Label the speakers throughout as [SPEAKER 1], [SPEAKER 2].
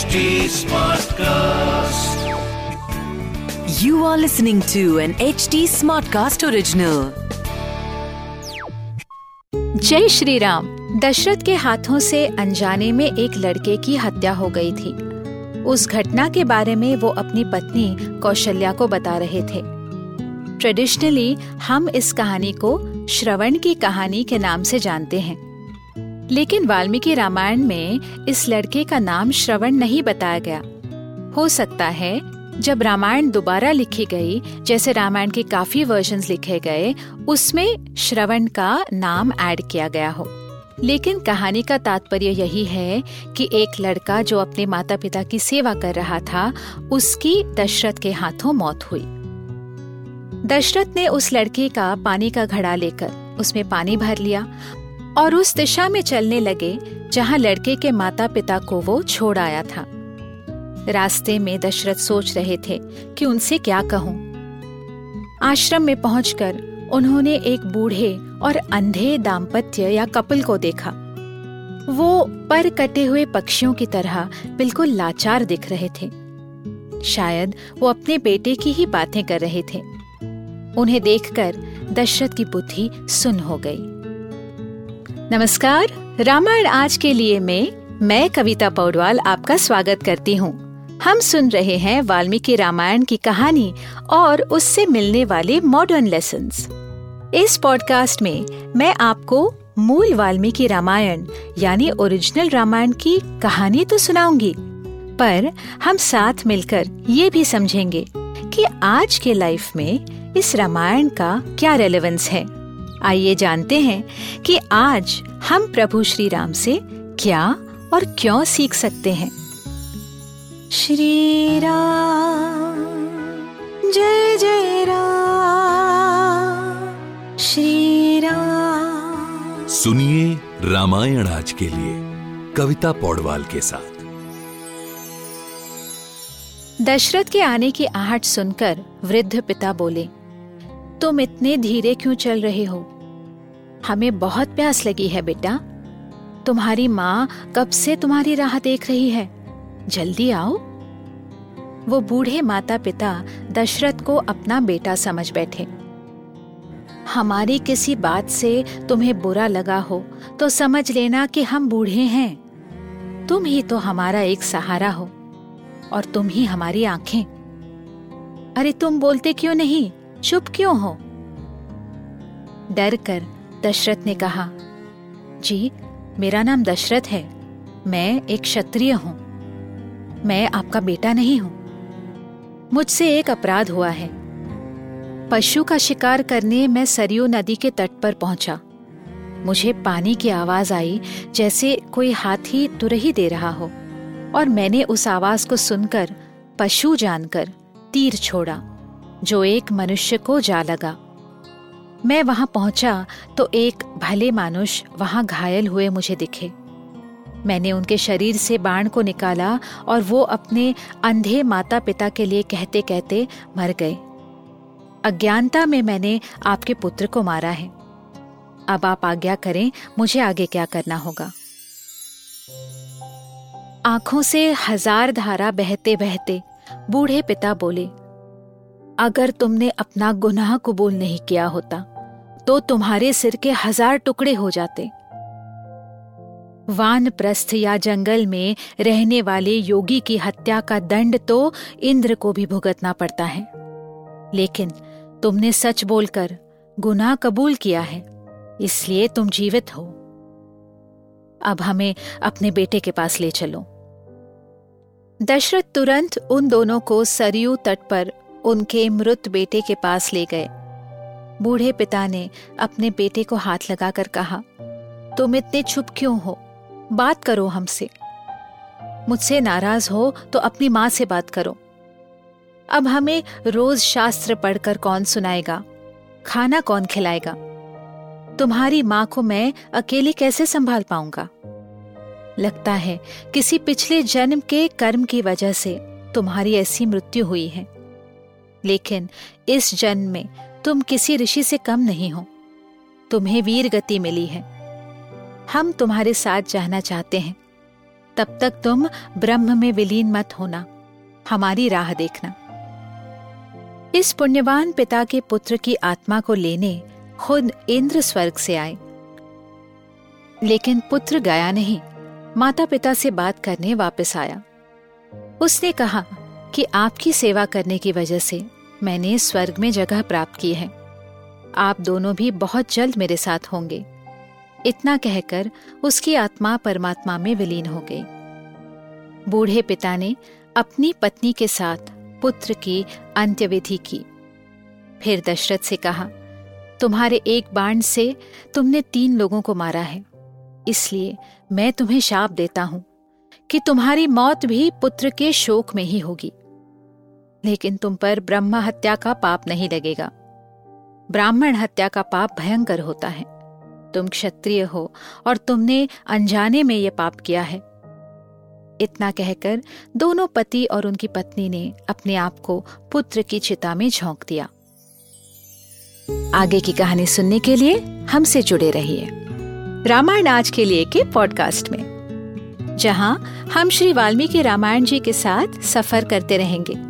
[SPEAKER 1] HD Smartcast.
[SPEAKER 2] You are listening to an HD Smartcast original.
[SPEAKER 3] जय श्री राम दशरथ के हाथों से अनजाने में एक लड़के की हत्या हो गई थी उस घटना के बारे में वो अपनी पत्नी कौशल्या को बता रहे थे ट्रेडिशनली हम इस कहानी को श्रवण की कहानी के नाम से जानते हैं लेकिन वाल्मीकि रामायण में इस लड़के का नाम श्रवण नहीं बताया गया। हो सकता है, जब रामायण दोबारा लिखी गई, जैसे रामायण के काफ़ी वर्जन लिखे गए, उसमें श्रवण का नाम ऐड किया गया हो। लेकिन कहानी का तात्पर्य यही है कि एक लड़का जो अपने माता पिता की सेवा कर रहा था, उसकी दशरथ के हाथों मौत हुई। दशरथ ने उस लड़के का पानी का घड़ा लेकर उसमें पानी भर लिया। और उस दिशा में चलने लगे, जहाँ लड़के के माता पिता को वो छोड़ आया था। रास्ते में दशरथ सोच रहे थे कि उनसे क्या कहूँ। आश्रम में पहुंचकर उन्होंने एक बूढ़े और अंधे दाम्पत्य या कपल को देखा। वो पर कटे हुए पक्षियों की तरह बिल्कुल लाचार दिख रहे थे। शायद वो अपने बेटे की ही बातें कर रहे थे। उन्हें देखकर दशरथ की बुद्धि सुन हो गई। नमस्कार। रामायण आज के लिए में, मैं कविता पौडवाल आपका स्वागत करती हूँ। हम सुन रहे हैं वाल्मीकि रामायण की कहानी और उससे मिलने वाले मॉडर्न लेसन इस पॉडकास्ट में मैं आपको मूल वाल्मीकि रामायण, यानी ओरिजिनल रामायण की कहानी तो सुनाऊँगी, पर हम साथ मिलकर ये भी समझेंगे कि आज के लाइफ में इस रामायण का क्या रेलेवेंस है। आइए जानते हैं कि आज हम प्रभु श्री राम से क्या और क्यों सीख सकते हैं। श्री राम जय जय राम श्री राम
[SPEAKER 4] सुनिए रामायण आज के लिए कविता पौडवाल के साथ।
[SPEAKER 3] दशरथ के आने की आहट सुनकर वृद्ध पिता बोले तुम इतने धीरे क्यों चल रहे हो? हमें बहुत प्यास लगी है, बेटा। तुम्हारी माँ कब से तुम्हारी राह देख रही है? जल्दी आओ। वो बूढ़े माता पिता दशरथ को अपना बेटा समझ बैठे। हमारी किसी बात से तुम्हें बुरा लगा हो तो समझ लेना कि हम बूढ़े हैं। तुम ही तो हमारा एक सहारा हो, और तुम ही हमारी आँखें। अरे तुम बोलते क्यों नहीं? चुप क्यों हो? डर कर दशरथ ने कहा, जी, मेरा नाम दशरथ है। मैं एक क्षत्रिय हूँ। मैं आपका बेटा नहीं हूँ। मुझसे एक अपराध हुआ है। पशु का शिकार करने मैं सरयू नदी के तट पर पहुँचा। मुझे पानी की आवाज़ आई जैसे कोई हाथी तुरही दे रहा हो, और मैंने उस आवाज़ को सुनकर पशु जानकर तीर छोड़ा। जो एक मनुष्य को जा लगा। मैं वहाँ पहुँचा तो एक भले मानुष वहाँ घायल हुए मुझे दिखे। मैंने उनके शरीर से बाण को निकाला और वो अपने अंधे माता पिता के लिए कहते कहते मर गए। अज्ञानता में मैंने आपके पुत्र को मारा है। अब आप आज्ञा करें, मुझे आगे क्या करना होगा। आँखों से हज़ार धारा बहते बहते बूढ़े पिता बोले अगर तुमने अपना गुनाह कबूल नहीं किया होता तो तुम्हारे सिर के हज़ार टुकड़े हो जाते। वानप्रस्थ या जंगल में रहने वाले योगी की हत्या का दंड तो इंद्र को भी भुगतना पड़ता है। लेकिन तुमने सच बोलकर गुनाह कबूल किया है, इसलिए तुम जीवित हो। अब हमें अपने बेटे के पास ले चलो। दशरथ तुरंत उन दोनों को सरयू तट पर उनके मृत बेटे के पास ले गए। बूढ़े पिता ने अपने बेटे को हाथ लगाकर कहा, तुम इतने चुप क्यों हो? बात करो हमसे। मुझसे नाराज़ हो तो अपनी माँ से बात करो। अब हमें रोज शास्त्र पढ़कर कौन सुनाएगा? खाना कौन खिलाएगा? तुम्हारी माँ को मैं अकेली कैसे संभाल पाऊँगा? लगता है किसी पिछले जन्म के कर्म की वजह से तुम्हारी ऐसी मृत्यु हुई है। लेकिन इस जन्म में तुम किसी ऋषि से कम नहीं हो। तुम्हें वीर गति मिली है। हम तुम्हारे साथ जाना चाहते हैं। तब तक तुम ब्रह्म में विलीन मत होना। हमारी राह देखना। इस पुण्यवान पिता के पुत्र की आत्मा को लेने खुद इंद्र स्वर्ग से आए। लेकिन पुत्र गया नहीं। माता पिता से बात करने वापस आया। उसने कहा कि आपकी सेवा करने की वजह से मैंने स्वर्ग में जगह प्राप्त की है। आप दोनों भी बहुत जल्द मेरे साथ होंगे। इतना कहकर उसकी आत्मा परमात्मा में विलीन हो गई। बूढ़े पिता ने अपनी पत्नी के साथ पुत्र की अंत्यविधि की। फिर दशरथ से कहा, तुम्हारे एक बाण से तुमने तीन लोगों को मारा है। इसलिए मैं तुम्हें शाप देता हूँ कि तुम्हारी मौत भी पुत्र के शोक में ही होगी। लेकिन तुम पर ब्रह्म हत्या का पाप नहीं लगेगा। ब्राह्मण हत्या का पाप भयंकर होता है। तुम क्षत्रिय हो और तुमने अनजाने में यह पाप किया है। इतना कहकर दोनों पति और उनकी पत्नी ने अपने आप को पुत्र की चिता में झोंक दिया। आगे की कहानी सुनने के लिए हमसे जुड़े रहिए रामायण आज के लिए के पॉडकास्ट में, जहाँ हम श्री वाल्मीकि रामायण जी के साथ सफ़र करते रहेंगे।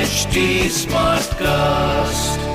[SPEAKER 1] HT Smartcast.